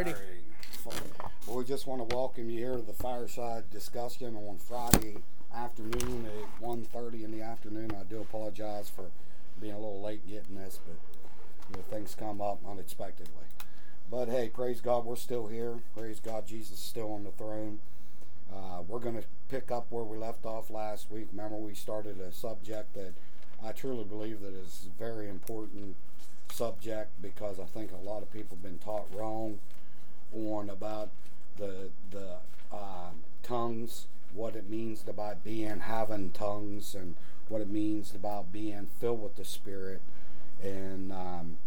Alrighty. Well, we just want to welcome you here to the fireside discussion on Friday afternoon at 1.30 in the afternoon. I do apologize for being a little late getting this, but you know, things come up unexpectedly. But hey, praise God, we're still here. Praise God, Jesus is still on the throne. Uh, we're going to pick up where we left off last week. Remember, we started a subject that I truly believe that is a very important subject because I think a lot of people have been taught wrong on about the the uh, tongues, what it means about being having tongues, and what it means about being filled with the Spirit, and um,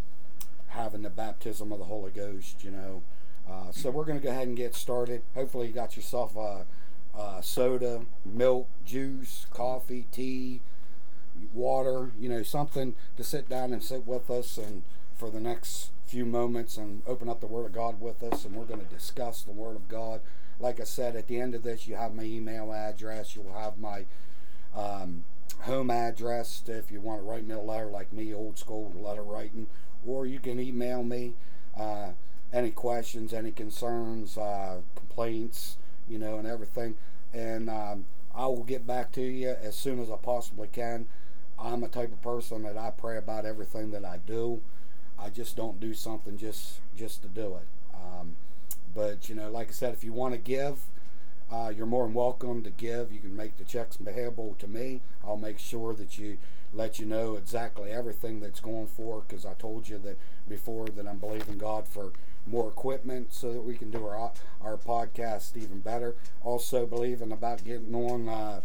having the baptism of the Holy Ghost. You know, uh, so we're going to go ahead and get started. Hopefully, you got yourself a, a soda, milk, juice, coffee, tea water, you know, something to sit down and sit with us and for the next few moments and open up the Word of God with us, and we're going to discuss the Word of God. Like I said, at the end of this, you have my email address, you'll have my um, home address if you want to write me a letter like me, old school letter writing, or you can email me uh, any questions, any concerns, uh, complaints, you know, and everything. And um, I will get back to you as soon as I possibly can. I'm a type of person that I pray about everything that I do. I just don't do something just just to do it. Um, but you know, like I said, if you want to give, uh, you're more than welcome to give. You can make the checks payable to me. I'll make sure that you let you know exactly everything that's going for because I told you that before that I'm believing God for more equipment so that we can do our our podcast even better. Also believing about getting on uh,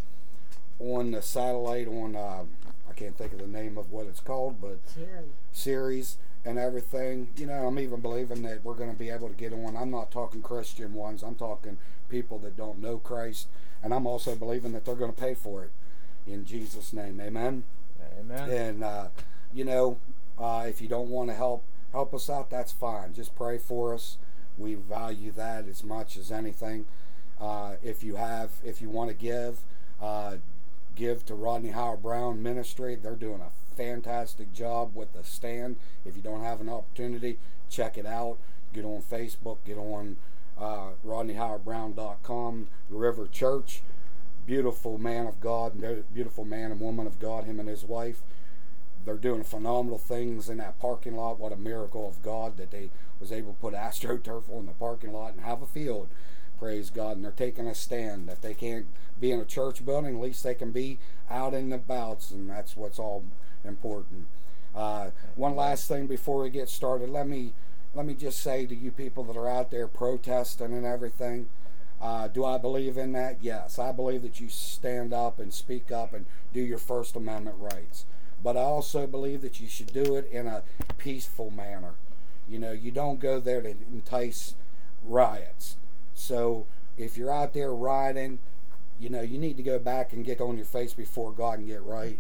on the satellite on uh, I can't think of the name of what it's called, but Sirius. Sirius and everything. You know, I'm even believing that we're going to be able to get on. I'm not talking Christian ones. I'm talking people that don't know Christ, and I'm also believing that they're going to pay for it in Jesus' name. Amen. Amen. And uh, you know, uh, if you don't want to help help us out, that's fine. Just pray for us. We value that as much as anything. Uh, if you have, if you want to give, uh, give to Rodney Howard-Browne Ministry. They're doing a fantastic job with the stand. If you don't have an opportunity, check it out. Get on Facebook. Get on uh, RodneyHowardBrowne.com. River Church. Beautiful man of God, beautiful man and woman of God. Him and his wife. They're doing phenomenal things in that parking lot. What a miracle of God that they was able to put AstroTurf on the parking lot and have a field. Praise God. And they're taking a stand. If they can't be in a church building, at least they can be out in the bouts, and that's what's all important. Uh, one last thing before we get started, let me let me just say to you people that are out there protesting and everything. Uh, do I believe in that? Yes, I believe that you stand up and speak up and do your First Amendment rights. But I also believe that you should do it in a peaceful manner. You know, you don't go there to entice riots. So if you're out there rioting, you know, you need to go back and get on your face before God and get right.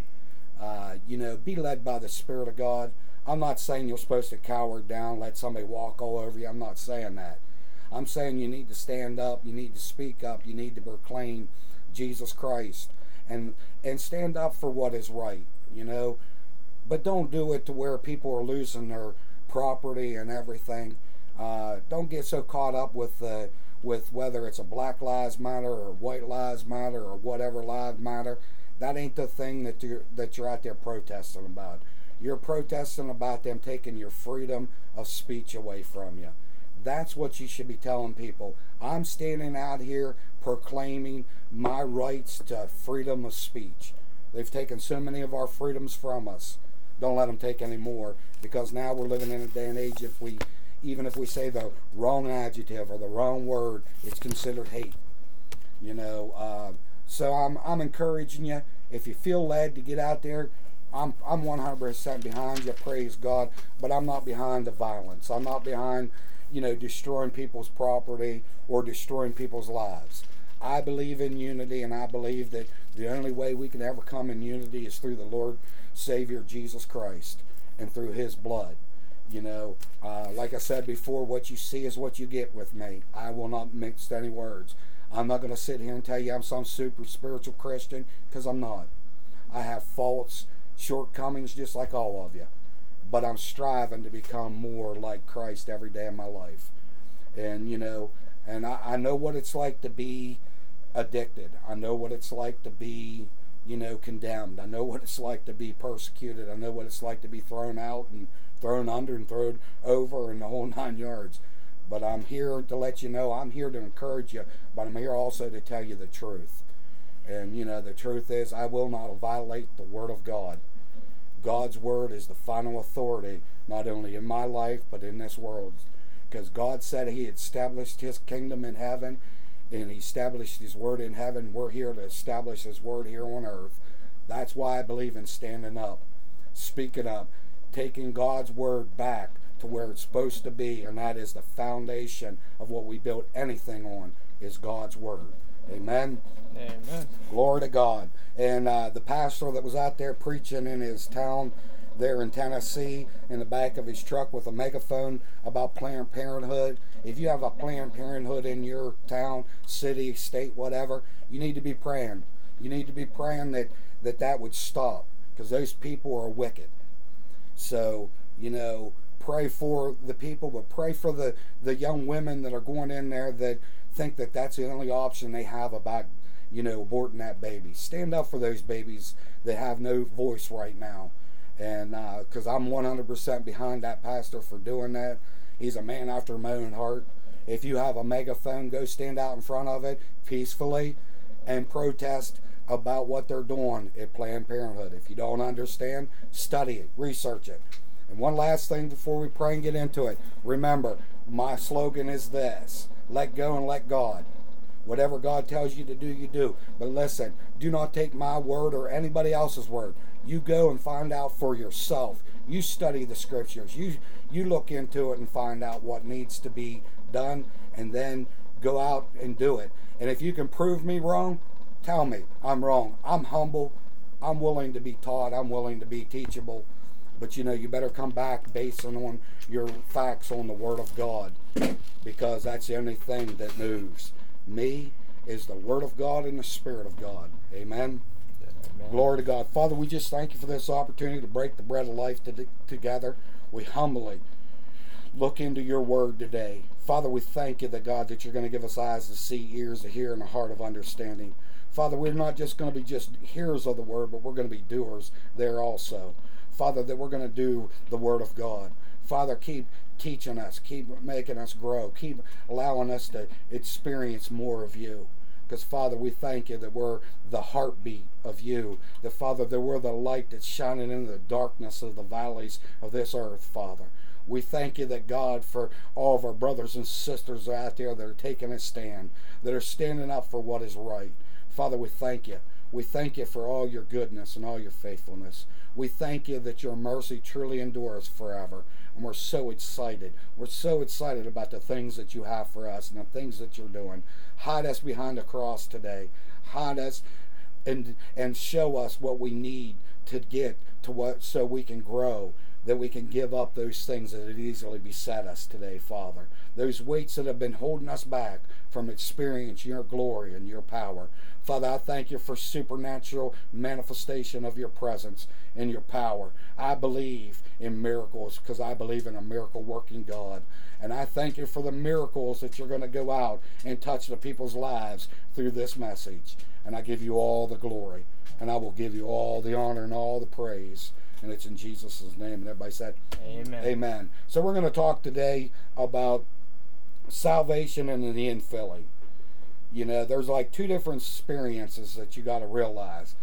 Uh, you know, be led by the Spirit of God. I'm not saying you're supposed to cower down, let somebody walk all over you. I'm not saying that. I'm saying you need to stand up, you need to speak up, you need to proclaim Jesus Christ and and stand up for what is right, you know. But don't do it to where people are losing their property and everything. Uh, don't get so caught up with the with whether it's a Black Lives Matter or White Lives Matter or whatever Lives Matter. That ain't the thing that you're that you're out there protesting about. You're protesting about them taking your freedom of speech away from you. That's what you should be telling people. I'm standing out here proclaiming my rights to freedom of speech. They've taken so many of our freedoms from us. Don't let them take any more because now we're living in a day and age if we even if we say the wrong adjective or the wrong word, it's considered hate. You know, uh, so I'm I'm encouraging you. If you feel led to get out there, I'm I'm 100% behind you. Praise God, but I'm not behind the violence. I'm not behind, you know, destroying people's property or destroying people's lives. I believe in unity, and I believe that the only way we can ever come in unity is through the Lord Savior Jesus Christ and through His blood. You know, uh, like I said before, what you see is what you get with me. I will not mix any words. I'm not going to sit here and tell you I'm some super spiritual Christian because I'm not. I have faults, shortcomings, just like all of you. But I'm striving to become more like Christ every day of my life. And, you know, and I, I know what it's like to be addicted. I know what it's like to be, you know, condemned. I know what it's like to be persecuted. I know what it's like to be thrown out and thrown under and thrown over and the whole nine yards. But I'm here to let you know, I'm here to encourage you, but I'm here also to tell you the truth. And, you know, the truth is, I will not violate the Word of God. God's Word is the final authority, not only in my life, but in this world. Because God said He established His kingdom in heaven, and He established His Word in heaven. We're here to establish His Word here on earth. That's why I believe in standing up, speaking up, taking God's Word back to where it's supposed to be, and that is the foundation of what we build anything on, is God's Word. Amen. Amen. Glory to God. And uh, the pastor that was out there preaching in his town there in Tennessee in the back of his truck with a megaphone about Planned Parenthood. If you have a Planned Parenthood in your town, city, state, whatever, you need to be praying. You need to be praying that that, that would stop because those people are wicked. So, you know, pray for the people, but pray for the, the young women that are going in there that think that that's the only option they have about, you know, aborting that baby. Stand up for those babies that have no voice right now. And because uh, I'm 100% behind that pastor for doing that. He's a man after my own heart. If you have a megaphone, go stand out in front of it peacefully and protest about what they're doing at Planned Parenthood. If you don't understand, study it, research it. And one last thing before we pray and get into it. Remember, my slogan is this let go and let God. Whatever God tells you to do, you do. But listen, do not take my word or anybody else's word. You go and find out for yourself. You study the scriptures. You you look into it and find out what needs to be done and then go out and do it. And if you can prove me wrong, tell me I'm wrong. I'm humble. I'm willing to be taught. I'm willing to be teachable. But you know, you better come back basing on your facts on the Word of God because that's the only thing that moves. Me is the Word of God and the Spirit of God. Amen. Amen. Glory to God. Father, we just thank you for this opportunity to break the bread of life to, together. We humbly look into your word today. Father, we thank you that God that you're going to give us eyes to see, ears to hear, and a heart of understanding. Father, we're not just going to be just hearers of the word, but we're going to be doers there also. Father, that we're going to do the Word of God. Father, keep teaching us, keep making us grow, keep allowing us to experience more of you. Because, Father, we thank you that we're the heartbeat of you. That, Father, that we're the light that's shining in the darkness of the valleys of this earth, Father. We thank you that, God, for all of our brothers and sisters out there that are taking a stand, that are standing up for what is right. Father, we thank you. We thank you for all your goodness and all your faithfulness. We thank you that your mercy truly endures forever. And we're so excited. We're so excited about the things that you have for us and the things that you're doing. Hide us behind the cross today. Hide us and and show us what we need to get to what so we can grow that we can give up those things that have easily beset us today, Father. Those weights that have been holding us back from experiencing your glory and your power. Father, I thank you for supernatural manifestation of your presence and your power. I believe in miracles because I believe in a miracle working God. And I thank you for the miracles that you're going to go out and touch the people's lives through this message. And I give you all the glory. And I will give you all the honor and all the praise. And it's in Jesus' name. And everybody said, Amen. Amen. So we're going to talk today about salvation and the infilling. You know, there's like two different experiences that you got to realize.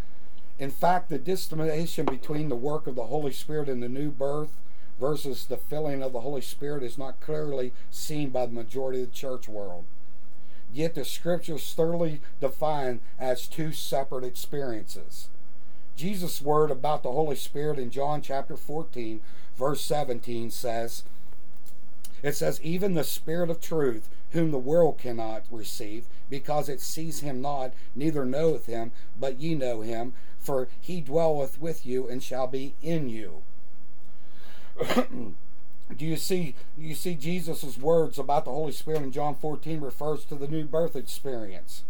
In fact, the distinction between the work of the Holy Spirit in the new birth versus the filling of the Holy Spirit is not clearly seen by the majority of the church world. Yet the scriptures thoroughly define as two separate experiences. Jesus' word about the Holy Spirit in John chapter 14, verse 17 says, It says, Even the Spirit of truth, whom the world cannot receive, because it sees him not, neither knoweth him, but ye know him, for he dwelleth with you and shall be in you. do you see you see Jesus' words about the Holy Spirit in John 14 refers to the new birth experience.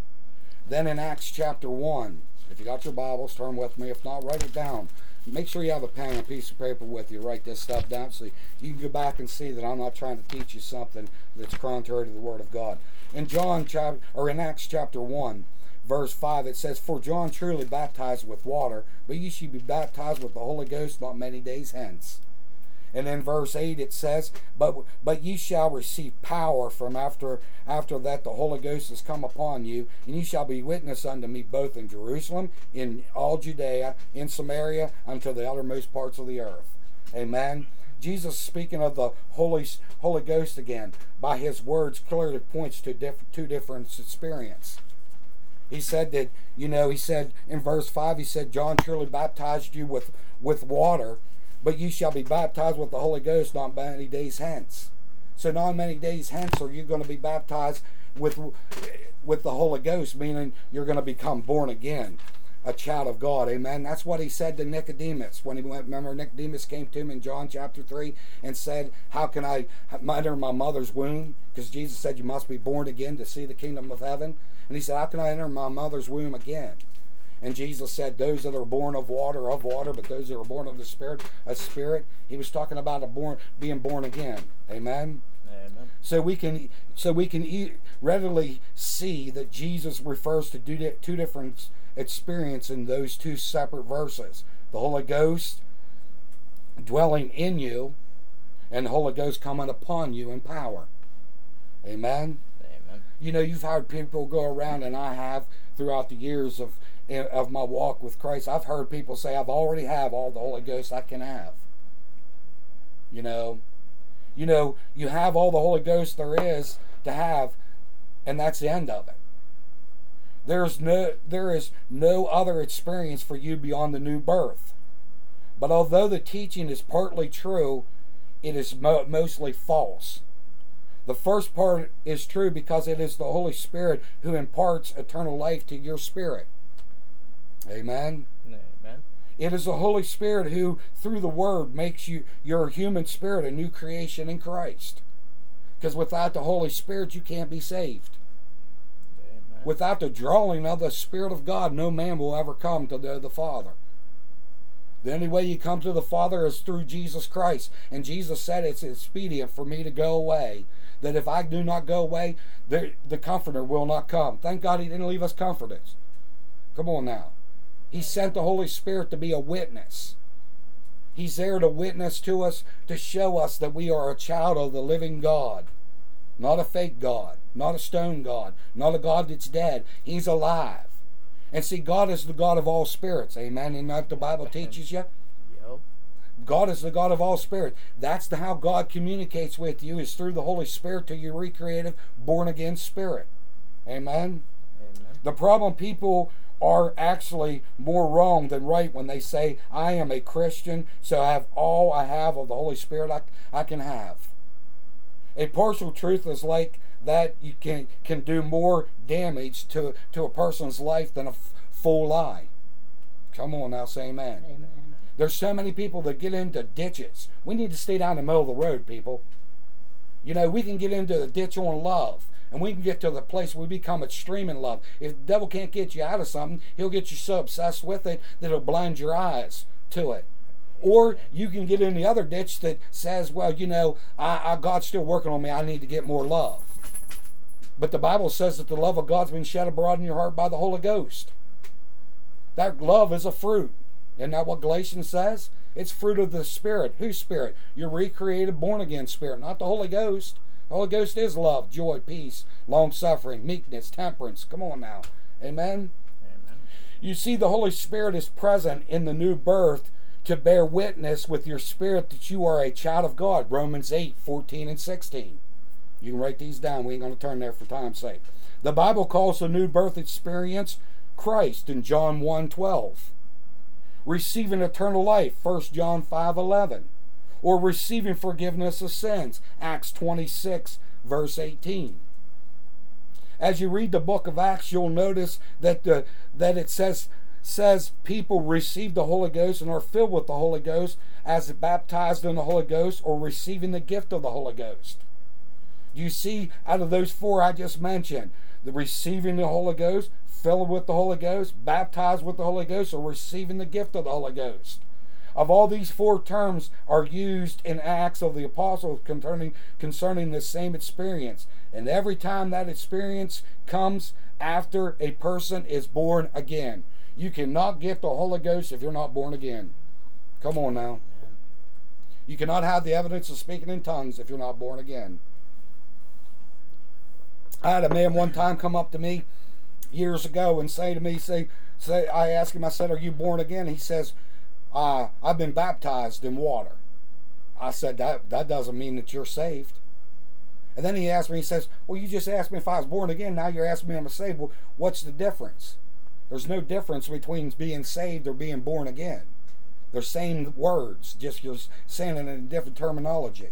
Then in Acts chapter 1, if you got your Bibles, turn with me. If not, write it down. make sure you have a pen and a piece of paper with you. Write this stuff down so you can go back and see that I'm not trying to teach you something that's contrary to the Word of God. In John chapter or in Acts chapter one, verse five, it says, "For John truly baptized with water, but you should be baptized with the Holy Ghost not many days hence." And in verse 8 it says, But but ye shall receive power from after after that the Holy Ghost has come upon you, and ye shall be witness unto me both in Jerusalem, in all Judea, in Samaria, unto the uttermost parts of the earth. Amen. Jesus speaking of the Holy Holy Ghost again, by his words clearly points to diff- two different experience. He said that, you know, he said in verse 5, he said, John truly baptized you with, with water, but you shall be baptized with the Holy Ghost not many days hence. So not many days hence are you going to be baptized with with the Holy Ghost, meaning you're going to become born again, a child of God. Amen. That's what he said to Nicodemus when he went. Remember, Nicodemus came to him in John chapter three and said, "How can I enter my mother's womb?" Because Jesus said you must be born again to see the kingdom of heaven. And he said, "How can I enter my mother's womb again?" And Jesus said, Those that are born of water, of water, but those that are born of the Spirit, a spirit. He was talking about a born being born again. Amen. Amen. So we can so we can readily see that Jesus refers to two different experiences in those two separate verses. The Holy Ghost dwelling in you, and the Holy Ghost coming upon you in power. Amen. Amen. You know, you've heard people go around, and I have throughout the years of of my walk with Christ, I've heard people say, I've already have all the Holy Ghost I can have. You know, you know, you have all the Holy Ghost there is to have, and that's the end of it. There's no, there is no other experience for you beyond the new birth. But although the teaching is partly true, it is mo- mostly false. The first part is true because it is the Holy Spirit who imparts eternal life to your spirit. Amen. Amen. It is the Holy Spirit who, through the Word, makes you your human spirit a new creation in Christ. Because without the Holy Spirit, you can't be saved. Amen. Without the drawing of the Spirit of God, no man will ever come to the, the Father. The only way you come to the Father is through Jesus Christ. And Jesus said it's expedient for me to go away. That if I do not go away, the, the Comforter will not come. Thank God He didn't leave us comforters. Come on now. He sent the Holy Spirit to be a witness. He's there to witness to us, to show us that we are a child of the living God. Not a fake God, not a stone God, not a God that's dead. He's alive. And see, God is the God of all spirits. Amen. And that the Bible teaches you? Yep. God is the God of all spirits. That's the, how God communicates with you, is through the Holy Spirit to your recreative, born again spirit. Amen. Amen. The problem people are actually more wrong than right when they say, I am a Christian, so I have all I have of the Holy Spirit I, I can have. A partial truth is like that you can, can do more damage to, to a person's life than a f- full lie. Come on now, say amen. amen. There's so many people that get into ditches. We need to stay down the middle of the road, people. You know, we can get into the ditch on love and we can get to the place where we become extreme in love. If the devil can't get you out of something, he'll get you so obsessed with it that it'll blind your eyes to it. Or you can get in the other ditch that says, well, you know, I, I, God's still working on me. I need to get more love. But the Bible says that the love of God's been shed abroad in your heart by the Holy Ghost. That love is a fruit. Isn't that what Galatians says? It's fruit of the Spirit. Whose Spirit? Your recreated, born again Spirit, not the Holy Ghost. The Holy Ghost is love, joy, peace, long suffering, meekness, temperance. Come on now. Amen? Amen. You see, the Holy Spirit is present in the new birth to bear witness with your spirit that you are a child of God. Romans 8, 14, and 16. You can write these down. We ain't going to turn there for time's sake. The Bible calls the new birth experience Christ in John 1, 12. Receiving eternal life, 1 John 5, 11 or receiving forgiveness of sins. Acts 26, verse 18. As you read the book of Acts, you'll notice that the that it says says people receive the Holy Ghost and are filled with the Holy Ghost as baptized in the Holy Ghost or receiving the gift of the Holy Ghost. You see, out of those four I just mentioned, the receiving the Holy Ghost, filled with the Holy Ghost, baptized with the Holy Ghost, or receiving the gift of the Holy Ghost. of all these four terms are used in Acts of the Apostles concerning concerning the same experience. And every time that experience comes after a person is born again. You cannot get the Holy Ghost if you're not born again. Come on now. You cannot have the evidence of speaking in tongues if you're not born again. I had a man one time come up to me years ago and say to me, say, say, I asked him, I said, "Are you born again?" He says, uh, "I've been baptized in water." I said, "That that doesn't mean that you're saved." And then he asked me, he says, "Well, you just asked me if I was born again. Now you're asking me I'm saved. Well, what's the difference?" There's no difference between being saved or being born again. They're same words, just you're saying it in a different terminology.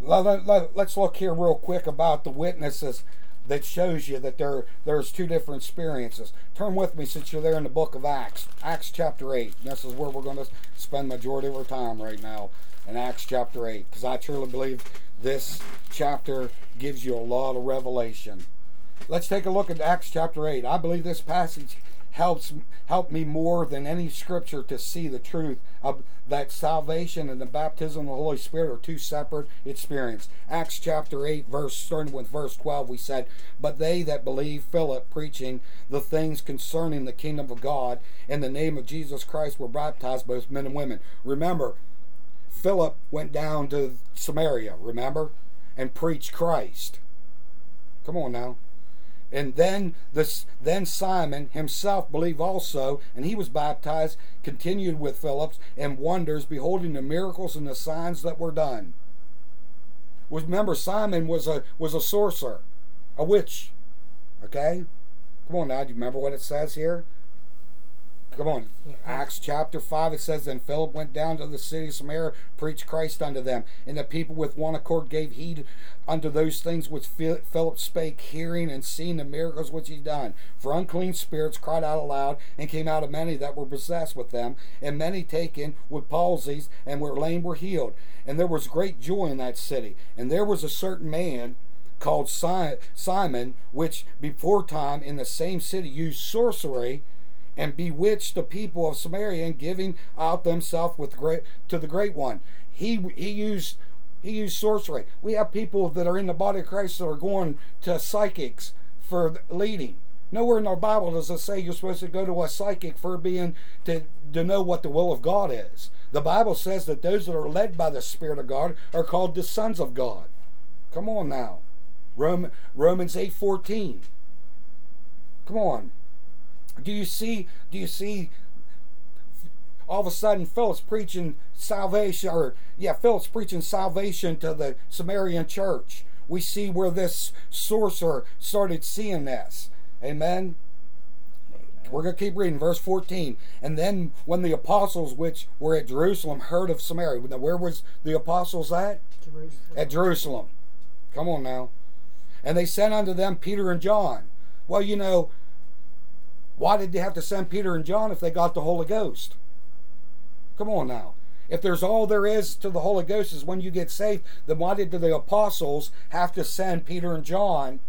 Let's look here real quick about the witnesses that shows you that there there's two different experiences. Turn with me since you're there in the book of Acts, Acts chapter eight. This is where we're going to spend majority of our time right now in Acts chapter eight, because I truly believe this chapter gives you a lot of revelation. Let's take a look at Acts chapter 8. I believe this passage helps help me more than any scripture to see the truth of that salvation and the baptism of the Holy Spirit are two separate experiences. Acts chapter 8, verse starting with verse 12, we said, But they that believe Philip preaching the things concerning the kingdom of God in the name of Jesus Christ were baptized, both men and women. Remember, Philip went down to Samaria, remember, and preached Christ. Come on now. And then this then Simon himself believed also, and he was baptized, continued with Philip, and wonders, beholding the miracles and the signs that were done. Remember, Simon was a was a sorcerer, a witch. Okay? Come on now, do you remember what it says here? Come on. Acts chapter 5, it says, Then Philip went down to the city of Samaria, preached Christ unto them. And the people with one accord gave heed unto those things which Philip spake, hearing and seeing the miracles which he done. For unclean spirits cried out aloud, and came out of many that were possessed with them, and many taken with palsies, and were lame were healed. And there was great joy in that city. And there was a certain man called Simon, which before time in the same city used sorcery and bewitched the people of Samaria and giving out themselves with great to the great one. He he used he used sorcery. We have people that are in the body of Christ that are going to psychics for leading. Nowhere in our Bible does it say you're supposed to go to a psychic for being to, to know what the will of God is. The Bible says that those that are led by the Spirit of God are called the sons of God. Come on now. Romans 8:14. Come on. Do you see? Do you see? All of a sudden, Philip's preaching salvation, or yeah, Philip's preaching salvation to the Samaritan church. We see where this sorcerer started seeing this. Amen. We're going to keep reading verse 14. And then when the apostles which were at Jerusalem heard of Samaria, now where was the apostles at? Jerusalem. At Jerusalem. Come on now. And they sent unto them Peter and John. Well, you know, why did they have to send Peter and John if they got the Holy Ghost? Come on now. If there's all there is to the Holy Ghost is when you get saved, then why did the apostles have to send Peter and John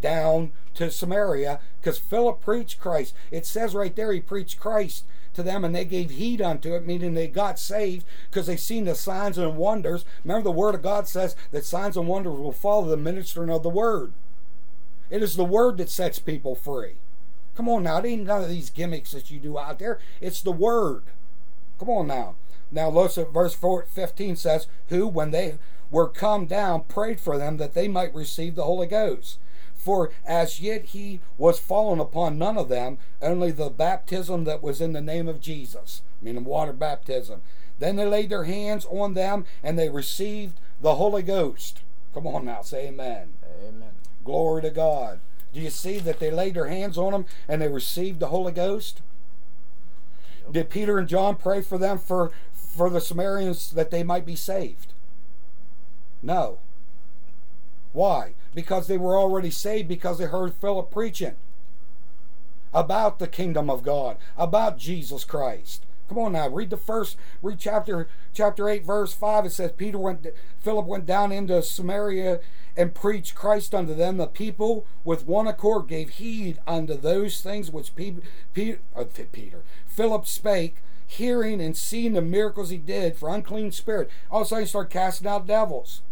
down to Samaria? Because Philip preached Christ. It says right there he preached Christ to them and they gave heed unto it, meaning they got saved because they seen the signs and wonders. Remember, the Word of God says that signs and wonders will follow the ministering of the Word. It is the Word that sets people free. Come on now, it ain't none of these gimmicks that you do out there. It's the word. Come on now. Now look at verse 4, 15 says, Who, when they were come down, prayed for them that they might receive the Holy Ghost. For as yet he was fallen upon none of them, only the baptism that was in the name of Jesus, meaning water baptism. Then they laid their hands on them and they received the Holy Ghost. Come on now, say amen. Amen. Glory to God. Do you see that they laid their hands on them and they received the Holy Ghost? Did Peter and John pray for them for, for the Samaritans that they might be saved? No. Why? Because they were already saved because they heard Philip preaching about the kingdom of God, about Jesus Christ. Come on now, read the first, read chapter chapter 8, verse 5. It says Peter went Philip went down into Samaria and preached Christ unto them. The people with one accord gave heed unto those things which Peter, Peter, uh, Peter Philip spake, hearing and seeing the miracles he did for unclean spirit, all of a sudden he started casting out devils.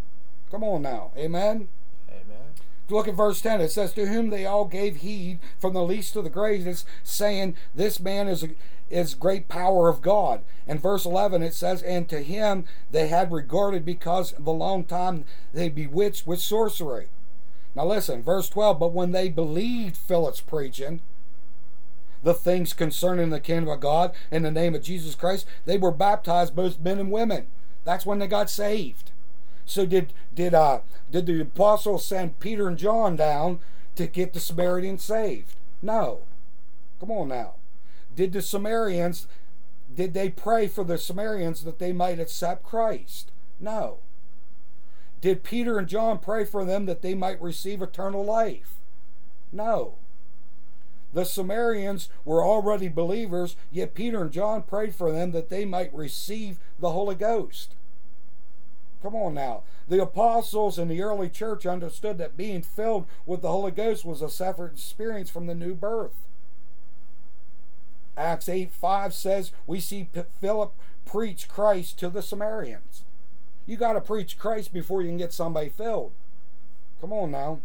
Come on now. Amen. Amen. Look at verse 10. It says, To whom they all gave heed, from the least to the greatest, saying, This man is, is great power of God. In verse 11, it says, And to him they had regarded because the long time they bewitched with sorcery. Now listen, verse 12, But when they believed Philip's preaching, the things concerning the kingdom of God in the name of Jesus Christ, they were baptized, both men and women. That's when they got saved. So did did uh did the apostles send Peter and John down to get the Samaritans saved? No. Come on now. Did the Samaritans did they pray for the Samaritans that they might accept Christ? No. Did Peter and John pray for them that they might receive eternal life? No. The Samaritans were already believers, yet Peter and John prayed for them that they might receive the Holy Ghost. Come on now. The apostles in the early church understood that being filled with the Holy Ghost was a separate experience from the new birth. Acts 8 5 says we see Philip preach Christ to the Samaritans. You got to preach Christ before you can get somebody filled. Come on now.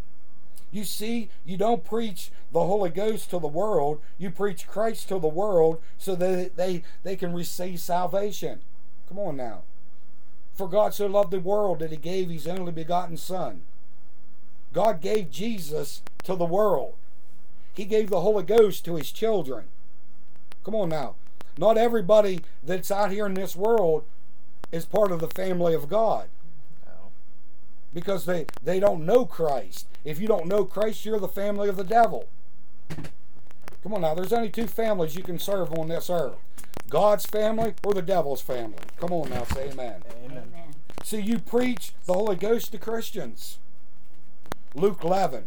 You see, you don't preach the Holy Ghost to the world, you preach Christ to the world so that they, they can receive salvation. Come on now. For God so loved the world that he gave his only begotten Son. God gave Jesus to the world. He gave the Holy Ghost to his children. Come on now. Not everybody that's out here in this world is part of the family of God. No. Because they, they don't know Christ. If you don't know Christ, you're the family of the devil. Come on now, there's only two families you can serve on this earth God's family or the devil's family. Come on now, say amen. Amen. Amen. See, you preach the Holy Ghost to Christians. Luke 11.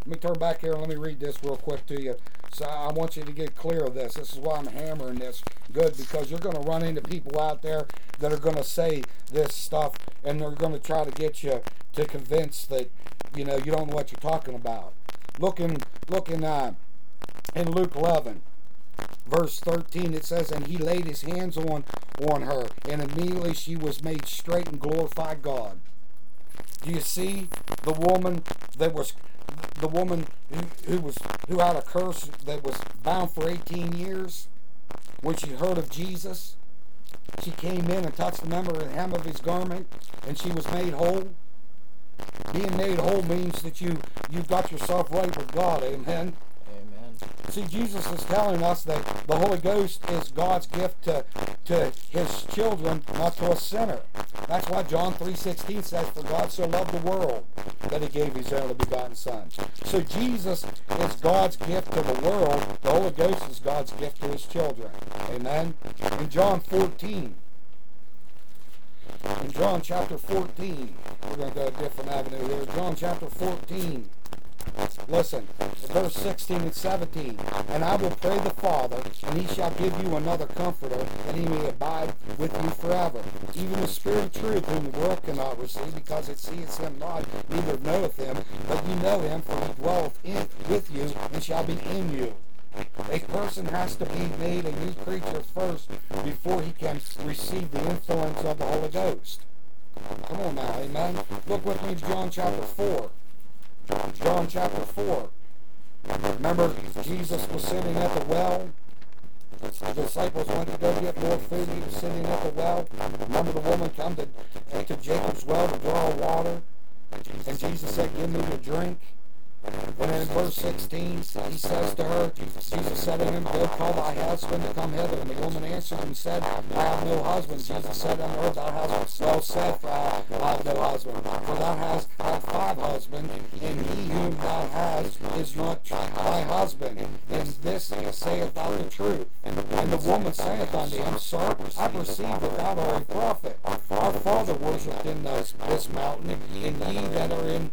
Let me turn back here and let me read this real quick to you. So I want you to get clear of this. This is why I'm hammering this good because you're going to run into people out there that are going to say this stuff and they're going to try to get you to convince that you know you don't know what you're talking about. Looking, looking uh, in Luke 11 verse 13 it says and he laid his hands on on her and immediately she was made straight and glorified god do you see the woman that was the woman who, who was who had a curse that was bound for 18 years when she heard of jesus she came in and touched the member of the hem of his garment and she was made whole being made whole means that you you've got yourself right with god amen Amen. See, Jesus is telling us that the Holy Ghost is God's gift to, to his children, not to a sinner. That's why John 3.16 says, For God so loved the world that he gave his only begotten Son. So Jesus is God's gift to the world. The Holy Ghost is God's gift to his children. Amen? In John 14, in John chapter 14, we're going to go a different avenue here. John chapter 14. Listen, verse 16 and 17. And I will pray the Father, and he shall give you another comforter, that he may abide with you forever. Even the Spirit of truth, whom the world cannot receive, because it seeth him not, neither knoweth him, but you know him, for he dwelleth in, with you, and shall be in you. A person has to be made a new creature first before he can receive the influence of the Holy Ghost. Come on now, amen. Look with me to John chapter 4. John chapter 4. Remember, Jesus was sitting at the well. The disciples went to go get more food. He was sitting at the well. Remember, the woman come to, to Jacob's well to draw water. And Jesus said, Give me to drink. And in verse 16, he says to her, Jesus said to him, Go call thy husband to come hither. And the woman answered and said, I have no husband. Jesus said unto her, Thou hast well said, for I have no husband. For thou hast had five husbands, and he whom thou hast is not thy husband. And this saith thou the truth. And the woman saith unto him, Sir, I perceive that thou art a prophet. our father worshipped in this, this mountain, and ye that are in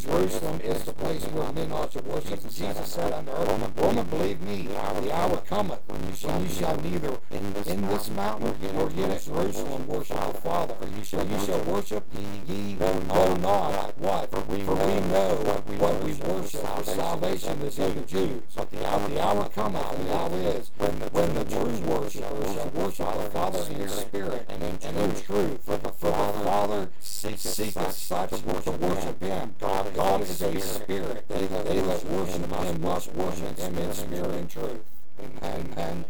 Jerusalem is the place where men ought to worship. And Jesus said unto her, Woman, believe me, the hour cometh when you shall neither in this mountain nor yet at Jerusalem worship the Father. For you shall, you shall worship ye know not what, for we know what we worship, for salvation is in the Jews. But the hour, the hour cometh, and now is, when the true worshippers shall worship the Father in spirit and in, and in truth. For the, for the Father seeketh such to worship Him. God, God is a spirit. They that, they that worship Him and must worship Him in spirit and truth. Amen. Amen.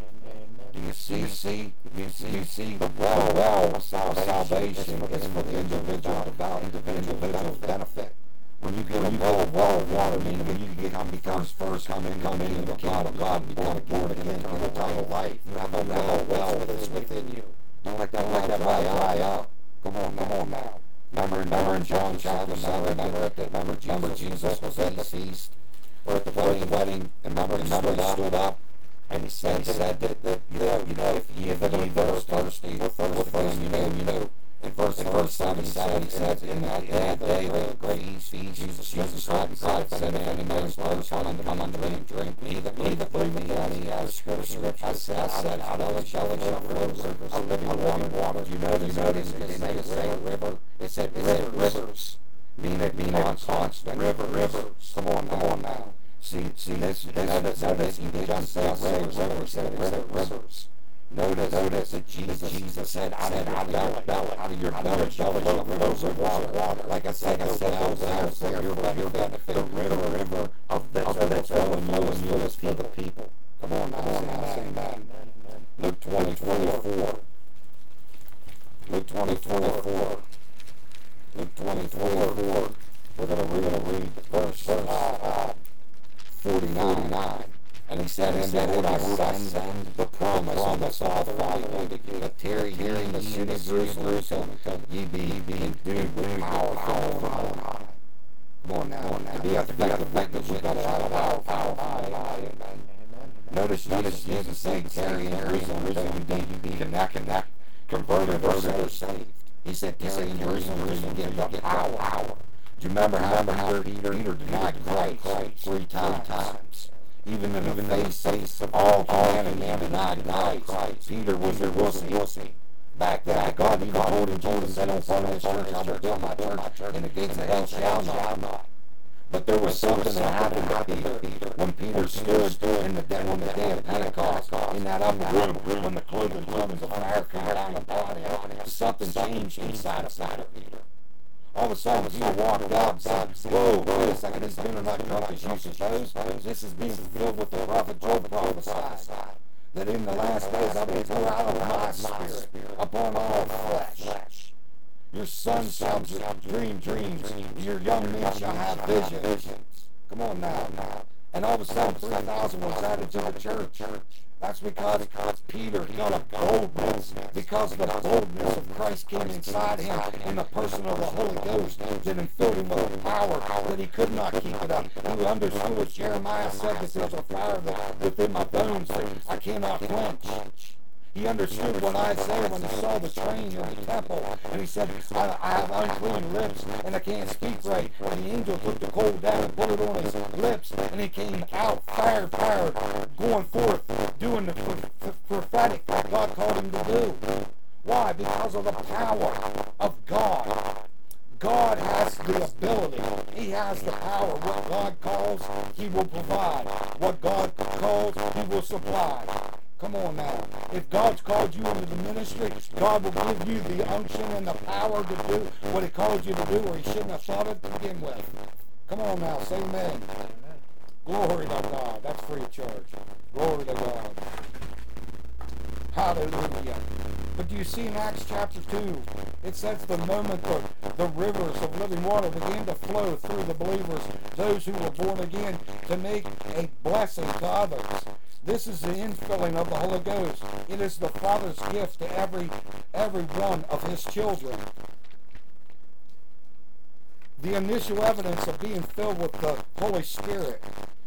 Do you see, see, you see, you see the well, well salvation is for the individual about individual benefit. When you get a well, well of water, meaning when you become becomes first come in, come into the kingdom of God, and become born again, come eternal life. You have a well, well that is within you. Don't let that, let that dry up. Come on, come on now. Remember, remember John chapter 7, remember, at the, remember, remember Jesus was at the feast, or at the wedding, wedding, and remember, remember he stood up, and he said, he said that, that you know, you know, if ye that that are thirsty, or thirsty, you know, you know, in verse, in verse 7, he said, in that day, day, the great feast, Jesus, Jesus God said, if any man is thirsty, come unto come unto me, drink me, that me, that believe me, and he has scripture, I said, out of the belly shall flow rivers of living water, water. You notice, you notice, it didn't say river, it said, it said rivers, meaning, meaning constant, river, rivers, come on, come on now. See, see, this, this, notice, notice, he didn't say rivers, rivers, rivers, rivers. Notice, notice that Jesus, Jesus said, out of your belly, belly, out of your belly shall flow rivers of water, water. Like I said, I said, those wells there your benefit. The river, river of the, of the flowing you is for the people. Come on, now, say that, that. Luke 20, 24. Luke 20, 24. Luke 20, 24. We're going to read, read verse, verse uh, 49. And he said, And behold, I send the promise of the Father but tarry ye in the of Jerusalem, ye be endued with power from on high. Come on now, to be effective witness, we got to have power, power, power, amen. Notice, notice Jesus saying, tarry in Jerusalem you be, you be connect, connect, converted or saved. He said, tarry in Jerusalem, Jerusalem, get the power, power. Do you remember how Peter denied Christ three times? Even in the face, face of all humanity and denied Christ. Peter was their wussy, wussy. Back then, God even told him, Jesus, I don't follow this church, I will build my church, and the gates of hell shall not. But there was something that happened to Peter when Peter stood in the day, on the day of Pentecost in that upper room when the cloven tongues of fire came down upon him. Something changed inside of Peter. All of a sudden, Peter walked out and said, Whoa, wait a second, this dinner not drunk as you suppose. This is being fulfilled with the prophet Joel prophesied. That in the last days I will pour out of my spirit upon all flesh. Your sons shall dream dreams, your young men shall have visions. Come on now. now. And all of a sudden, 3,000 was added to the church. That's because, Peter got a boldness, because the boldness of Christ came inside him in the person of the Holy Ghost that filled him with a power that he could not keep it up. He understood what Jeremiah said, that there's a fire within my bones that I cannot quench. He understood what Isaiah when he saw the train in the temple. And he said, I, I have unclean lips and I can't speak right. And the angel took the coal down and put it on his lips. And he came out, fire, fire, going forth, doing the prophetic God called him to do. Why? Because of the power of God. God has the ability. He has the power. What God calls, He will provide. What God calls, He will supply. Come on now. If God's called you into the ministry, God will give you the unction and the power to do what He called you to do, or He shouldn't have thought it to begin with. Come on now, say amen. Glory to God. That's free of charge. Glory to God. Hallelujah. But do you see in Acts chapter 2, it says the moment the, the rivers of living water began to flow through the believers, those who were born again, to make a blessing to others. This is the infilling of the Holy Ghost. It is the Father's gift to every every one of his children. The initial evidence of being filled with the Holy Spirit.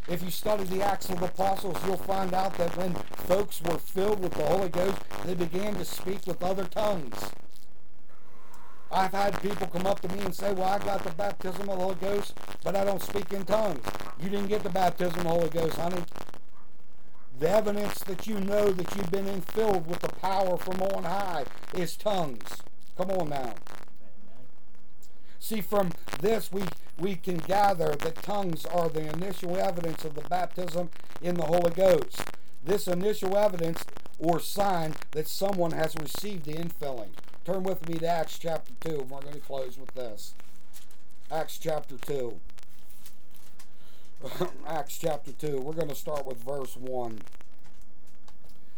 If you study the Acts of the Apostles, you'll find out that when folks were filled with the Holy Ghost, they began to speak with other tongues. I've had people come up to me and say, Well, I got the baptism of the Holy Ghost, but I don't speak in tongues. You didn't get the baptism of the Holy Ghost, honey. The evidence that you know that you've been infilled with the power from on high is tongues. Come on now. See, from this we we can gather that tongues are the initial evidence of the baptism in the Holy Ghost. This initial evidence or sign that someone has received the infilling. Turn with me to Acts chapter 2. We're going to close with this. Acts chapter 2. Acts chapter 2. We're going to start with verse 1.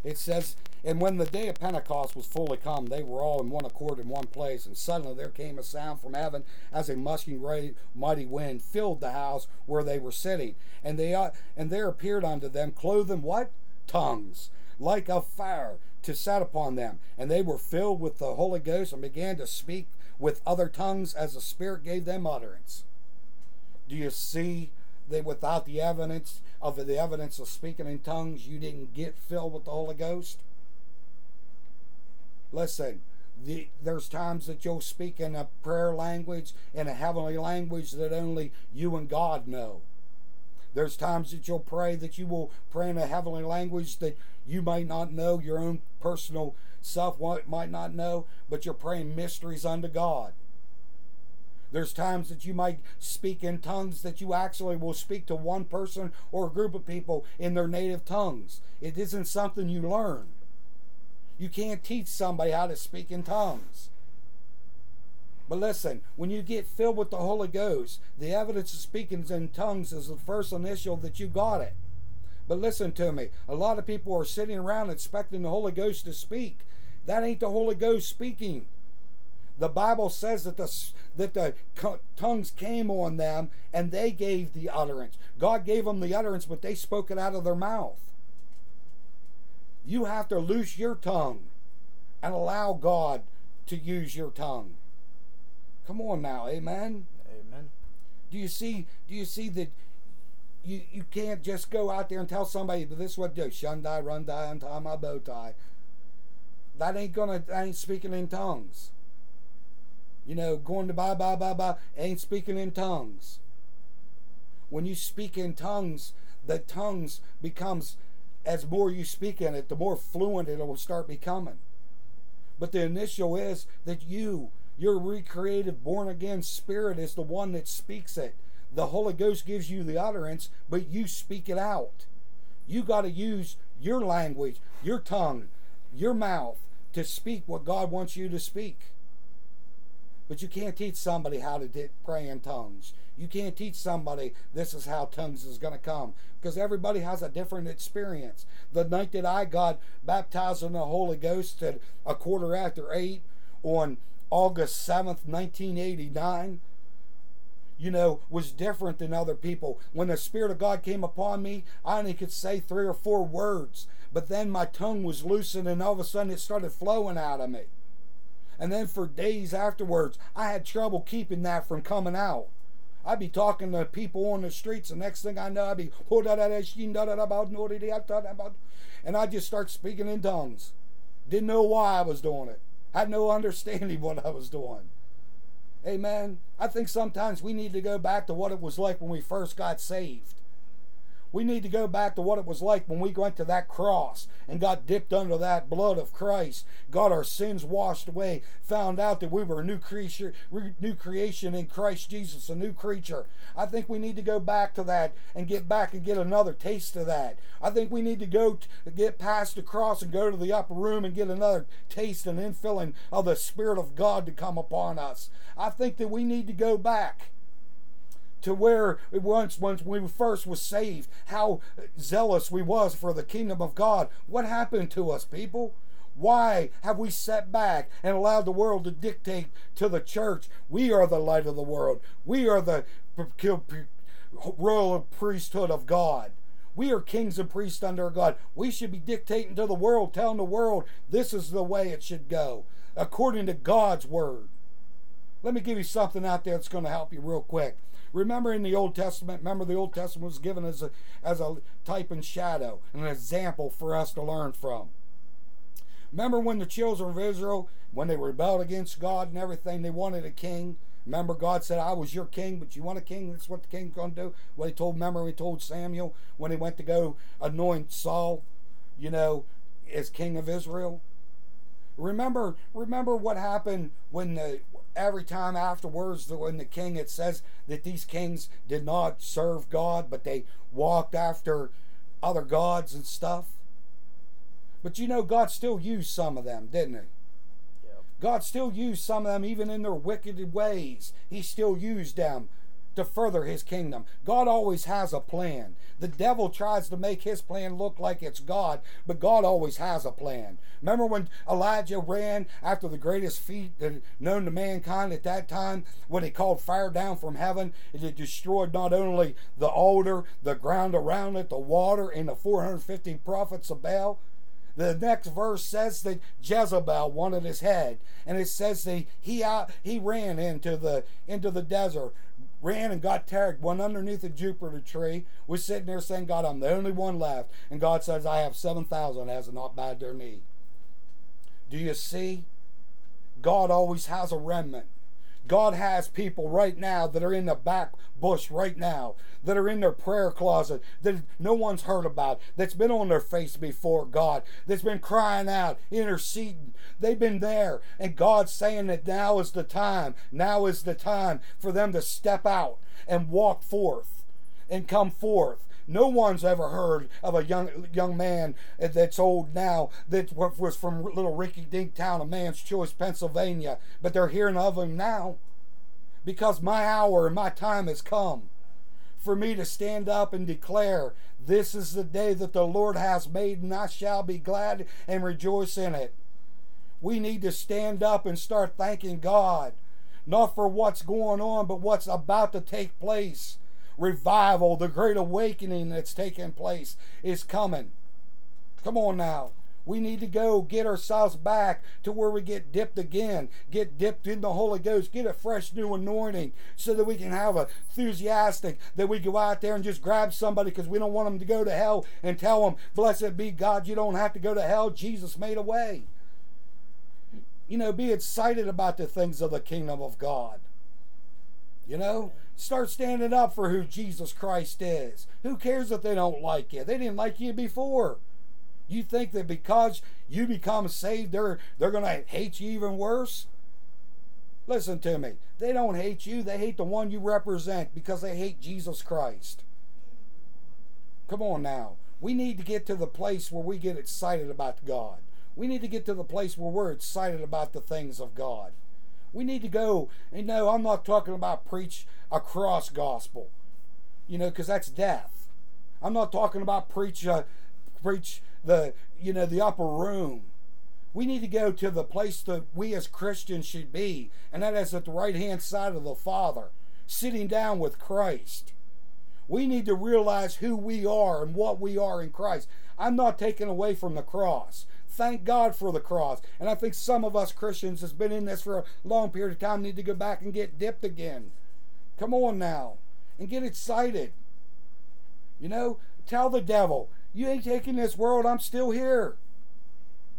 It says, And when the day of Pentecost was fully come, they were all in one accord in one place. And suddenly there came a sound from heaven as a musking great mighty wind filled the house where they were sitting. And they uh, and there appeared unto them clothed in what? Tongues, like a fire, to set upon them. And they were filled with the Holy Ghost and began to speak with other tongues as the Spirit gave them utterance. Do you see that without the evidence of the evidence of speaking in tongues, you didn't get filled with the Holy Ghost? Listen, the, there's times that you'll speak in a prayer language, in a heavenly language that only you and God know. There's times that you'll pray that you will pray in a heavenly language that you might not know, your own personal self might not know, but you're praying mysteries unto God. There's times that you might speak in tongues that you actually will speak to one person or a group of people in their native tongues. It isn't something you learn. You can't teach somebody how to speak in tongues. But listen, when you get filled with the Holy Ghost, the evidence of speaking in tongues is the first initial that you got it. But listen to me. A lot of people are sitting around expecting the Holy Ghost to speak. That ain't the Holy Ghost speaking. The Bible says that the that the tongues came on them and they gave the utterance. God gave them the utterance, but they spoke it out of their mouth. You have to loose your tongue and allow God to use your tongue. Come on now, amen. Amen. Do you see? Do you see that? You, you can't just go out there and tell somebody, but this is what do. Shundai, run die, untie my bow tie. That ain't gonna. That ain't speaking in tongues you know, going to bye, bye, bye, bye, ain't speaking in tongues. When you speak in tongues, the tongues becomes, as more you speak in it, the more fluent it will start becoming. But the initial is that you, your recreated, born again spirit, is the one that speaks it. The Holy Ghost gives you the utterance, but you speak it out. You got to use your language, your tongue, your mouth to speak what God wants you to speak. But you can't teach somebody how to pray in tongues. You can't teach somebody this is how tongues is going to come because everybody has a different experience. The night that I got baptized in the Holy Ghost at a quarter after eight on August 7th, 1989, you know, was different than other people. When the Spirit of God came upon me, I only could say three or four words, but then my tongue was loosened and all of a sudden it started flowing out of me. And then for days afterwards, I had trouble keeping that from coming out. I'd be talking to people on the streets, The next thing I know, I'd be and I'd just start speaking in tongues. Didn't know why I was doing it. Had no understanding what I was doing. Amen. I think sometimes we need to go back to what it was like when we first got saved. We need to go back to what it was like when we went to that cross and got dipped under that blood of Christ, got our sins washed away, found out that we were a new creature, new creation in Christ Jesus, a new creature. I think we need to go back to that and get back and get another taste of that. I think we need to go get past the cross and go to the upper room and get another taste and infilling of the Spirit of God to come upon us. I think that we need to go back to where once once we first was saved, how zealous we was for the kingdom of God. What happened to us, people? Why have we set back and allowed the world to dictate to the church? We are the light of the world. We are the royal priesthood of God. We are kings and priests under God. We should be dictating to the world, telling the world this is the way it should go, according to God's word. Let me give you something out there that's going to help you real quick. Remember in the Old Testament, remember the Old Testament was given as a, as a type and shadow, an example for us to learn from. Remember when the children of Israel, when they rebelled against God and everything, they wanted a king. Remember, God said, I was your king, but you want a king? That's what the king's going to do. What he told, remember, he told Samuel when he went to go anoint Saul, you know, as king of Israel. Remember, remember what happened when the every time afterwards when the king it says that these kings did not serve God, but they walked after other gods and stuff. But you know, God still used some of them, didn't he? God still used some of them even in their wicked ways. He still used them to further his kingdom. God always has a plan. The devil tries to make his plan look like it's God, but God always has a plan. Remember when Elijah ran after the greatest feat known to mankind at that time when he called fire down from heaven? And it destroyed not only the altar, the ground around it, the water, and the 450 prophets of Baal. The next verse says that Jezebel wanted his head, and it says that he out, he ran into the into the desert, ran and got tagged, went underneath a juniper tree, was sitting there saying, God, I'm the only one left. And God says, I have 7,000 has not bowed their knee. Do you see? God always has a remnant. God has people right now that are in the back bush right now, that are in their prayer closet, that no one's heard about, that's been on their face before God, that's been crying out, interceding. They've been there, and God's saying that now is the time, now is the time for them to step out and walk forth and come forth. No one's ever heard of a young young man that's old now that was from little Ricky Dink town of Manns Choice, Pennsylvania, but they're hearing of him now because my hour and my time has come for me to stand up and declare, This is the day that the Lord has made, and I shall be glad and rejoice in it. We need to stand up and start thanking God, not for what's going on, but what's about to take place revival, the great awakening that's taking place is coming. Come on now. We need to go get ourselves back to where we get dipped again, get dipped in the Holy Ghost, get a fresh new anointing so that we can have a enthusiastic, that we go out there and just grab somebody because we don't want them to go to hell and tell them, Blessed be God, you don't have to go to hell. Jesus made a way. You know, be excited about the things of the kingdom of God. You know? Start standing up for who Jesus Christ is. Who cares if they don't like you? They didn't like you before. You think that because you become saved, they're they're gonna hate you even worse? Listen to me. They don't hate you, they hate the one you represent because they hate Jesus Christ. Come on now. We need to get to the place where we get excited about God. We need to get to the place where we're excited about the things of God. We need to go, and no, I'm not talking about preach a cross gospel, you know, because that's death. I'm not talking about preach uh, preach the you know the upper room. We need to go to the place that we as Christians should be, and that is at the right hand side of the Father, sitting down with Christ. We need to realize who we are and what we are in Christ. I'm not taking away from the cross. Thank God for the cross. And I think some of us Christians that's been in this for a long period of time need to go back and get dipped again. Come on now. And get excited. You know, tell the devil, you ain't taking this world, I'm still here.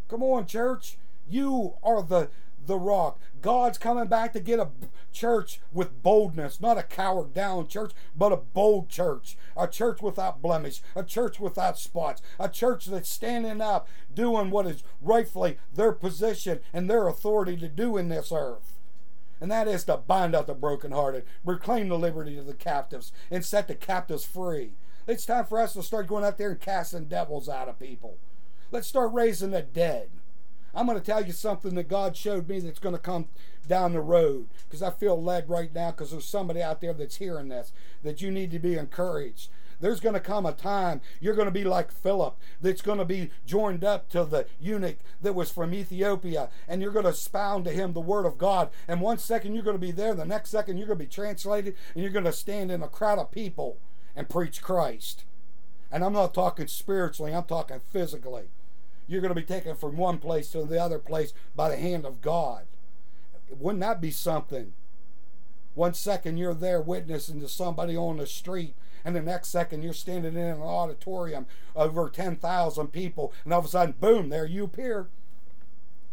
Come on, church. You are the the rock. God's coming back to get a church with boldness, not a coward down church, but a bold church, a church without blemish, a church without spots, a church that's standing up, doing what is rightfully their position and their authority to do in this earth. And that is to bind up the brokenhearted, reclaim the liberty of the captives, and set the captives free. It's time for us to start going out there and casting devils out of people. Let's start raising the dead. I'm going to tell you something that God showed me that's going to come down the road because I feel led right now because there's somebody out there that's hearing this that you need to be encouraged. There's going to come a time you're going to be like Philip, that's going to be joined up to the eunuch that was from Ethiopia, and you're going to expound to him the word of God. And one second you're going to be there, the next second you're going to be translated, and you're going to stand in a crowd of people and preach Christ. And I'm not talking spiritually, I'm talking physically you're going to be taken from one place to the other place by the hand of God. Wouldn't that be something? One second you're there witnessing to somebody on the street, and the next second you're standing in an auditorium over 10,000 people, and all of a sudden, boom, there you appear.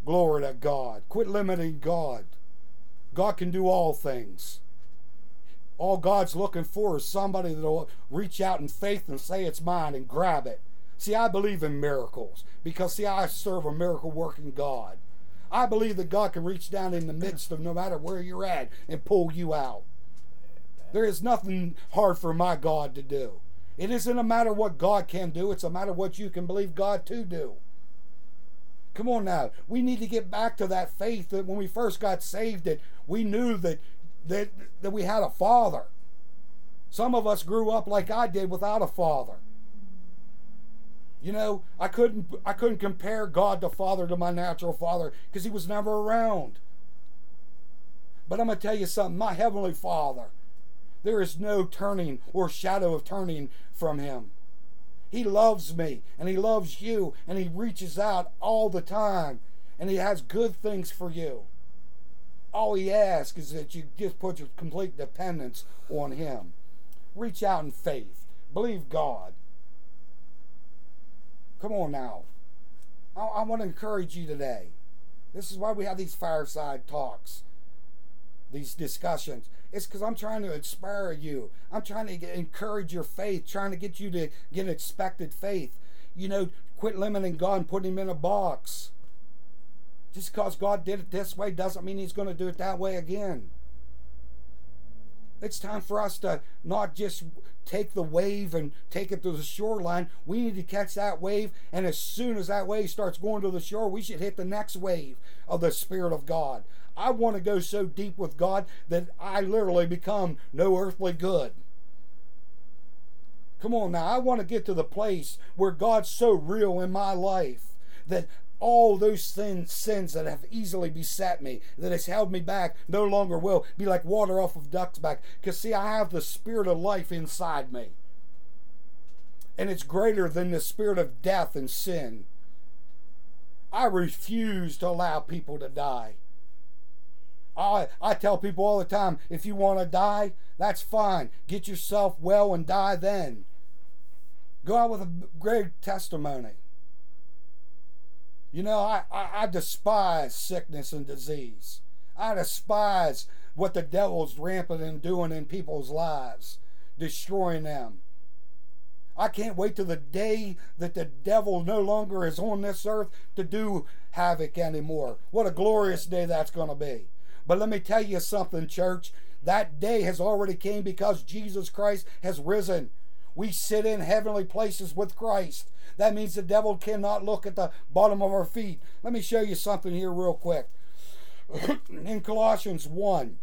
Glory to God. Quit limiting God. God can do all things. All God's looking for is somebody that'll reach out in faith and say it's mine and grab it. See, I believe in miracles because, see, I serve a miracle working God. I believe that God can reach down in the midst of no matter where you're at and pull you out. There is nothing hard for my God to do. It isn't a matter what God can do, it's a matter what you can believe God to do. Come on now. We need to get back to that faith that when we first got saved that we knew that that that we had a father. Some of us grew up like I did without a father. You know, I couldn't I couldn't compare God the Father to my natural father because he was never around. But I'm going to tell you something, my heavenly Father, there is no turning or shadow of turning from him. He loves me and he loves you and he reaches out all the time and he has good things for you. All he asks is that you just put your complete dependence on him. Reach out in faith. Believe God. Come on now. I, I want to encourage you today. This is why we have these fireside talks, these discussions. It's because I'm trying to inspire you. I'm trying to get, encourage your faith, trying to get you to get expected faith. You know, quit limiting God and putting him in a box. Just because God did it this way doesn't mean he's going to do it that way again. It's time for us to not just take the wave and take it to the shoreline. We need to catch that wave, and as soon as that wave starts going to the shore, we should hit the next wave of the Spirit of God. I want to go so deep with God that I literally become no earthly good. Come on now, I want to get to the place where God's so real in my life that all those sins, sins that have easily beset me, that has held me back, no longer will be like water off of duck's back. Because, see, I have the spirit of life inside me. And it's greater than the spirit of death and sin. I refuse to allow people to die. I, I tell people all the time if you want to die, that's fine. Get yourself well and die then. Go out with a great testimony. You know, I, I, I, despise sickness and disease. I despise what the devil's rampant and doing in people's lives, destroying them. I can't wait till the day that the devil no longer is on this earth to do havoc anymore. What a glorious day that's going to be. But let me tell you something, church. That day has already came because Jesus Christ has risen. We sit in heavenly places with Christ. That means the devil cannot look at the bottom of our feet. Let me show you something here, real quick. in Colossians 1,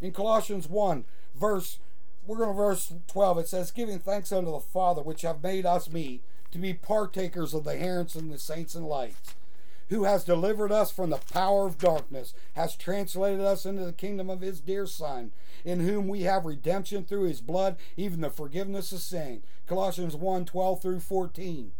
in Colossians 1, verse, we're going to verse 12, it says, Giving thanks unto the Father, which have made us meet, to be partakers of the inheritance and the saints and lights who has delivered us from the power of darkness, has translated us into the kingdom of his dear Son, in whom we have redemption through his blood, even the forgiveness of sin. Colossians 1 12 through 14.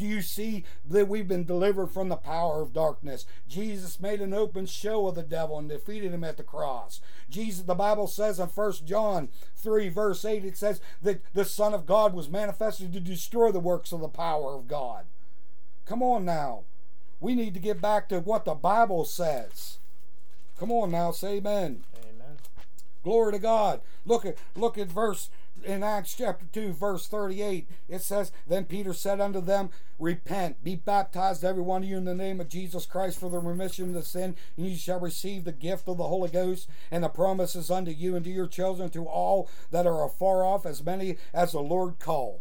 Do you see that we've been delivered from the power of darkness? Jesus made an open show of the devil and defeated him at the cross. Jesus, the Bible says in 1 John 3, verse 8, it says that the Son of God was manifested to destroy the works of the power of God. Come on now. We need to get back to what the Bible says. Come on now, say amen. Amen. Glory to God. Look at look at verse in Acts chapter 2, verse 38, it says, Then Peter said unto them, Repent, be baptized, every one of you, in the name of Jesus Christ for the remission of the sin, and you shall receive the gift of the Holy Ghost, and the promises unto you and to your children, to all that are afar off, as many as the Lord call.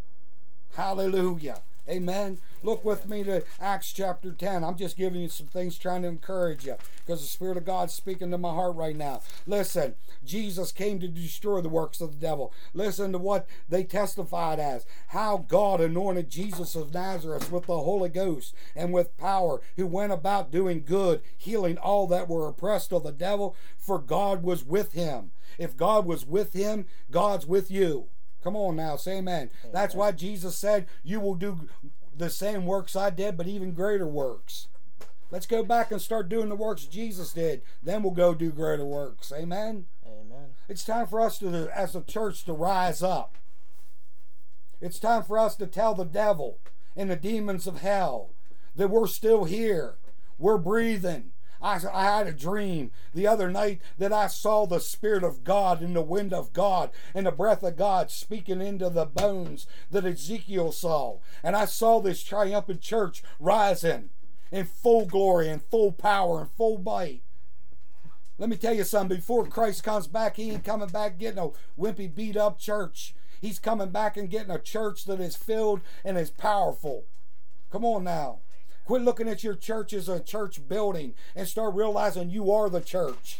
Hallelujah. Amen. Look with me to Acts chapter 10. I'm just giving you some things trying to encourage you because the Spirit of God's speaking to my heart right now. Listen, Jesus came to destroy the works of the devil. Listen to what they testified as how God anointed Jesus of Nazareth with the Holy Ghost and with power, who went about doing good, healing all that were oppressed of the devil, for God was with him. If God was with him, God's with you. Come on now, say amen. amen. That's why Jesus said, You will do the same works I did, but even greater works. Let's go back and start doing the works Jesus did. Then we'll go do greater works. Amen. Amen. It's time for us to, as a church, to rise up. It's time for us to tell the devil and the demons of hell that we're still here. We're breathing. I, I had a dream the other night that I saw the Spirit of God and the wind of God and the breath of God speaking into the bones that Ezekiel saw. And I saw this triumphant church rising in full glory and full power and full might. Let me tell you something. Before Christ comes back, he ain't coming back getting a wimpy, beat up church. He's coming back and getting a church that is filled and is powerful. Come on now. Quit looking at your church as a church building and start realizing you are the church.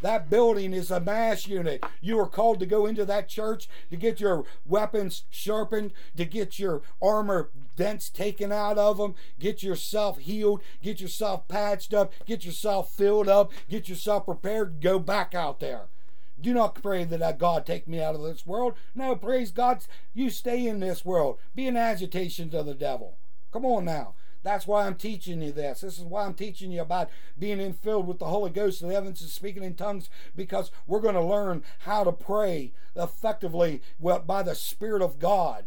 That building is a mass unit. You are called to go into that church to get your weapons sharpened, to get your armor dents taken out of them, get yourself healed, get yourself patched up, get yourself filled up, get yourself prepared go back out there. Do not pray that God take me out of this world. No, praise God, you stay in this world. Be an agitation to the devil. Come on now. That's why I'm teaching you this. This is why I'm teaching you about being infilled with the Holy Ghost the evidence of speaking in tongues, because we're going to learn how to pray effectively by the Spirit of God.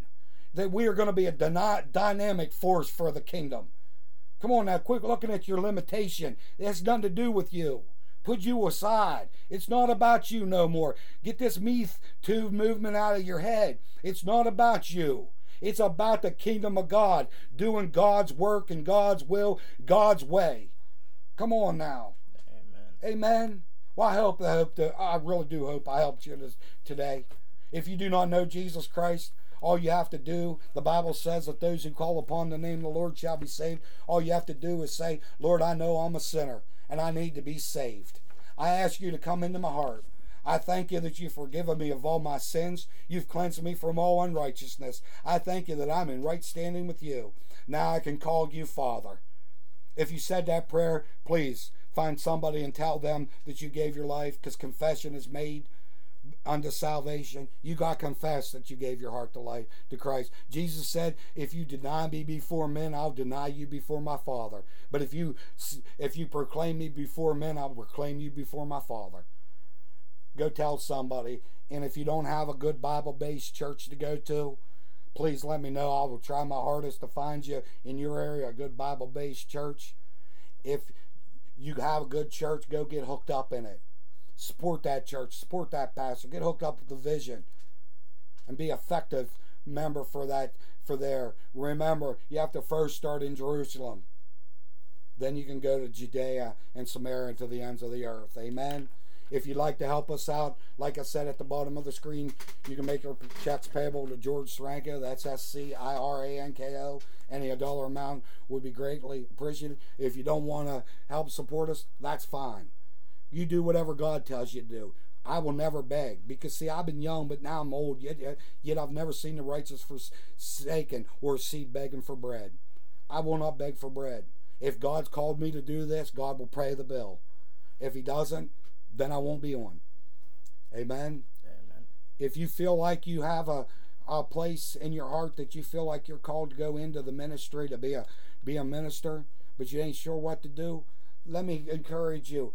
That we are going to be a dynamic force for the kingdom. Come on now, quit looking at your limitation. It has nothing to do with you. Put you aside. It's not about you no more. Get this me too movement out of your head. It's not about you. It's about the kingdom of God, doing God's work and God's will, God's way. Come on now. Amen. Amen. Well, I hope I hope that I really do hope I helped you this, today. If you do not know Jesus Christ, all you have to do, the Bible says that those who call upon the name of the Lord shall be saved. All you have to do is say, Lord, I know I'm a sinner and I need to be saved. I ask you to come into my heart. I thank you that you've forgiven me of all my sins. You've cleansed me from all unrighteousness. I thank you that I'm in right standing with you. Now I can call you Father. If you said that prayer, please find somebody and tell them that you gave your life because confession is made unto salvation. You got to confess that you gave your heart to life to Christ. Jesus said, "If you deny me before men, I'll deny you before my Father. But if you if you proclaim me before men, I'll proclaim you before my Father." Go tell somebody. And if you don't have a good Bible based church to go to, please let me know. I will try my hardest to find you in your area a good Bible based church. If you have a good church, go get hooked up in it. Support that church, support that pastor, get hooked up with the vision, and be effective member for that for there. Remember, you have to first start in Jerusalem. Then you can go to Judea and Samaria and to the ends of the earth. Amen. If you'd like to help us out, like I said at the bottom of the screen, you can make your checks payable to George Sciranko. That's S C I R A N K O. Any dollar amount would be greatly appreciated. If you don't want to help support us, that's fine. You do whatever God tells you to do. I will never beg because see I've been young but now I'm old yet yet, yet I've never seen the righteous forsaken or seed begging for bread. I will not beg for bread. If God's called me to do this, God will pay the bill. If He doesn't, then I won't be on. Amen. Amen. If you feel like you have a, a place in your heart that you feel like you're called to go into the ministry to be a be a minister, but you ain't sure what to do, let me encourage you.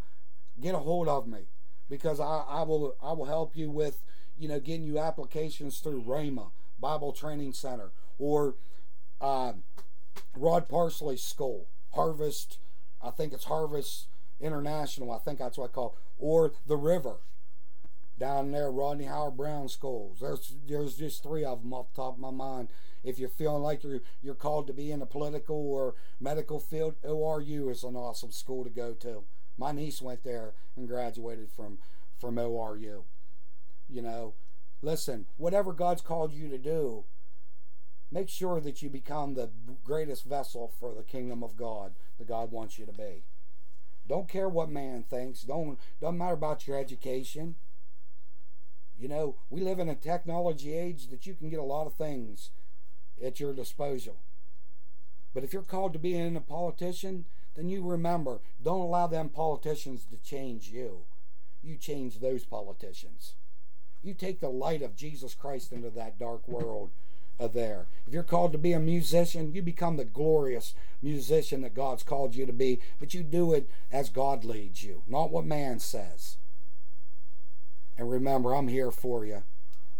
Get a hold of me because I, I will I will help you with you know getting you applications through Rhema Bible Training Center or uh, Rod Parsley School Harvest. I think it's Harvest International. I think that's what I call or the river down there, Rodney Howard-Browne schools. There's there's just three of them off the top of my mind. If you're feeling like you're you're called to be in the political or medical field, ORU is an awesome school to go to. My niece went there and graduated from from ORU. You know, listen, whatever God's called you to do, make sure that you become the greatest vessel for the kingdom of God that God wants you to be. Don't care what man thinks. Don't doesn't matter about your education. You know, we live in a technology age that you can get a lot of things at your disposal. But if you're called to be in a politician, then you remember, don't allow them politicians to change you. You change those politicians. You take the light of Jesus Christ into that dark world Uh, there. If you're called to be a musician, you become the glorious musician that God's called you to be, but you do it as God leads you, not what man says. And remember, I'm here for you.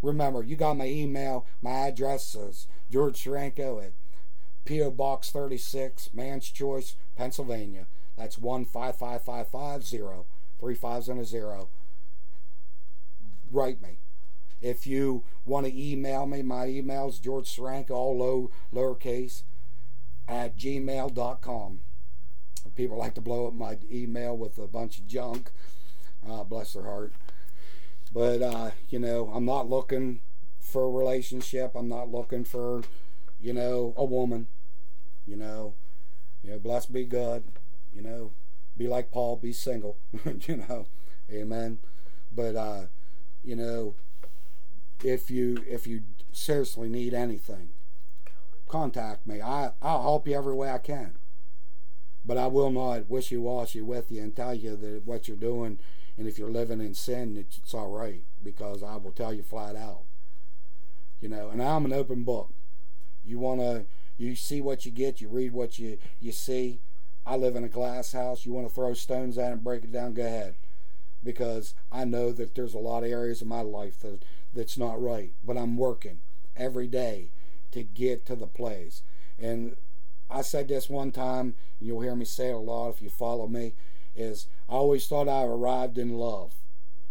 Remember, you got my email. My address is George Sciranko at P.O. Box 36, Manns Choice, Pennsylvania. That's one five five five five zero three fives zero. Write me. If you want to email me, my email is George Sciranko, all low lowercase, at gmail.com. People like to blow up my email with a bunch of junk. Uh, bless their heart. But, uh, you know, I'm not looking for a relationship. I'm not looking for, you know, a woman. You know, you know, blessed be God. You know, be like Paul, be single. you know, amen. But, uh, you know, if you if you seriously need anything, contact me. I I'll help you every way I can. But I will not wishy washy with you and tell you that what you're doing, and if you're living in sin, it's, it's all right because I will tell you flat out. You know, and I'm an open book. You wanna you see what you get, you read what you you see. I live in a glass house. You want to throw stones at it and break it down, go ahead. Because I know that there's a lot of areas of my life that that's not right. But I'm working every day to get to the place. And I said this one time, and you'll hear me say it a lot if you follow me, is I always thought I arrived in love.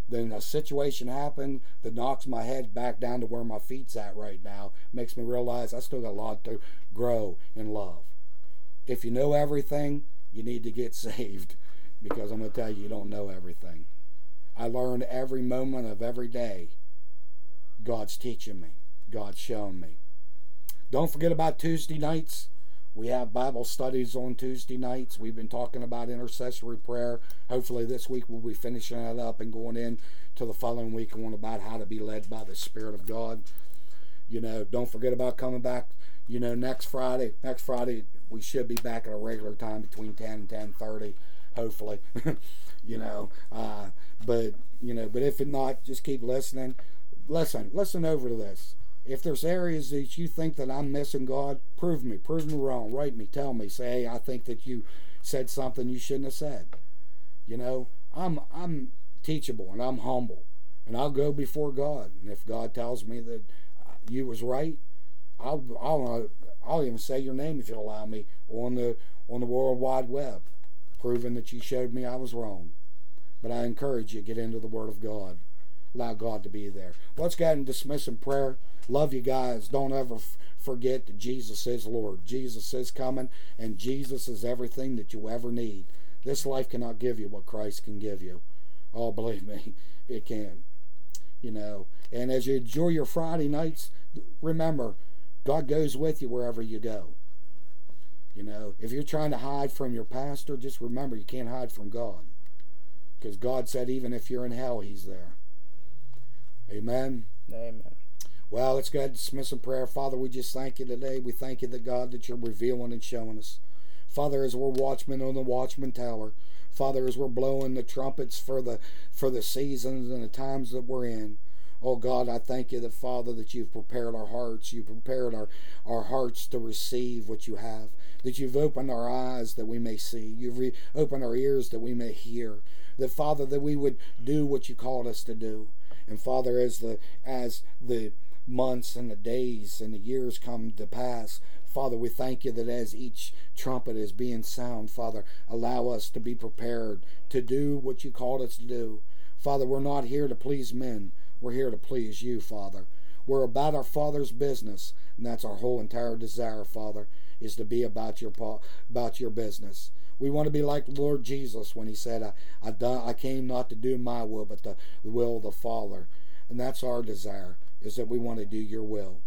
Then a situation happened that knocks my head back down to where my feet's at right now, makes me realize I still got a lot to grow in love. If you know everything, you need to get saved because I'm going to tell you, you don't know everything. I learned every moment of every day God's teaching me, God's showing me. Don't forget about Tuesday nights. We have Bible studies on Tuesday nights. We've been talking about intercessory prayer. Hopefully, this week we'll be finishing that up and going in to the following week on about how to be led by the Spirit of God. You know, don't forget about coming back. You know, next Friday. Next Friday we should be back at a regular time between ten and ten thirty. Hopefully, you know. Uh, but you know, but if not, just keep listening. Listen, listen over to this. If there's areas that you think that I'm missing God, prove me, prove me wrong, write me, tell me, say, hey, I think that you said something you shouldn't have said. You know, I'm I'm teachable and I'm humble, and I'll go before God. And if God tells me that uh, you was right, I'll I'll uh, I'll even say your name if you allow me on the on the World Wide Web, proving that you showed me I was wrong. But I encourage you get into the Word of God. Allow God to be there. Let's go ahead and dismiss in prayer. Love you guys. Don't ever f- forget that Jesus is Lord. Jesus is coming, and Jesus is everything that you ever need. This life cannot give you what Christ can give you. Oh, believe me, it can. You know, and as you enjoy your Friday nights, remember, God goes with you wherever you go. You know, if you're trying to hide from your pastor, just remember you can't hide from God. Because God said, even if you're in hell, He's there. Amen. Amen. Well, let's go ahead and dismiss in prayer. Father, we just thank you today. We thank you that God that you're revealing and showing us. Father, as we're watchmen on the watchman tower, Father, as we're blowing the trumpets for the for the seasons and the times that we're in. Oh God, I thank you that Father that you've prepared our hearts. You've prepared our, our hearts to receive what you have. That you've opened our eyes that we may see. You've re- opened our ears that we may hear. That Father that we would do what you called us to do. And Father, as the as the months and the days and the years come to pass, Father, we thank you that as each trumpet is being sound, Father, allow us to be prepared to do what you called us to do. Father, we're not here to please men. We're here to please you, Father. We're about our Father's business, and that's our whole entire desire, Father, is to be about your about your business. We want to be like Lord Jesus when he said, I, I, done, I came not to do my will, but the, the will of the Father. And that's our desire, is that we want to do your will.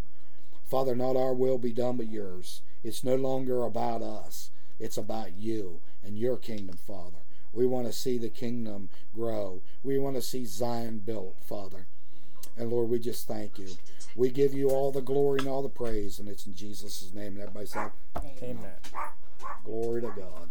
Father, not our will be done, but yours. It's no longer about us. It's about you and your kingdom, Father. We want to see the kingdom grow. We want to see Zion built, Father. And Lord, we just thank you. We give you all the glory and all the praise, and it's in Jesus' name. And everybody say, Amen. Glory to God.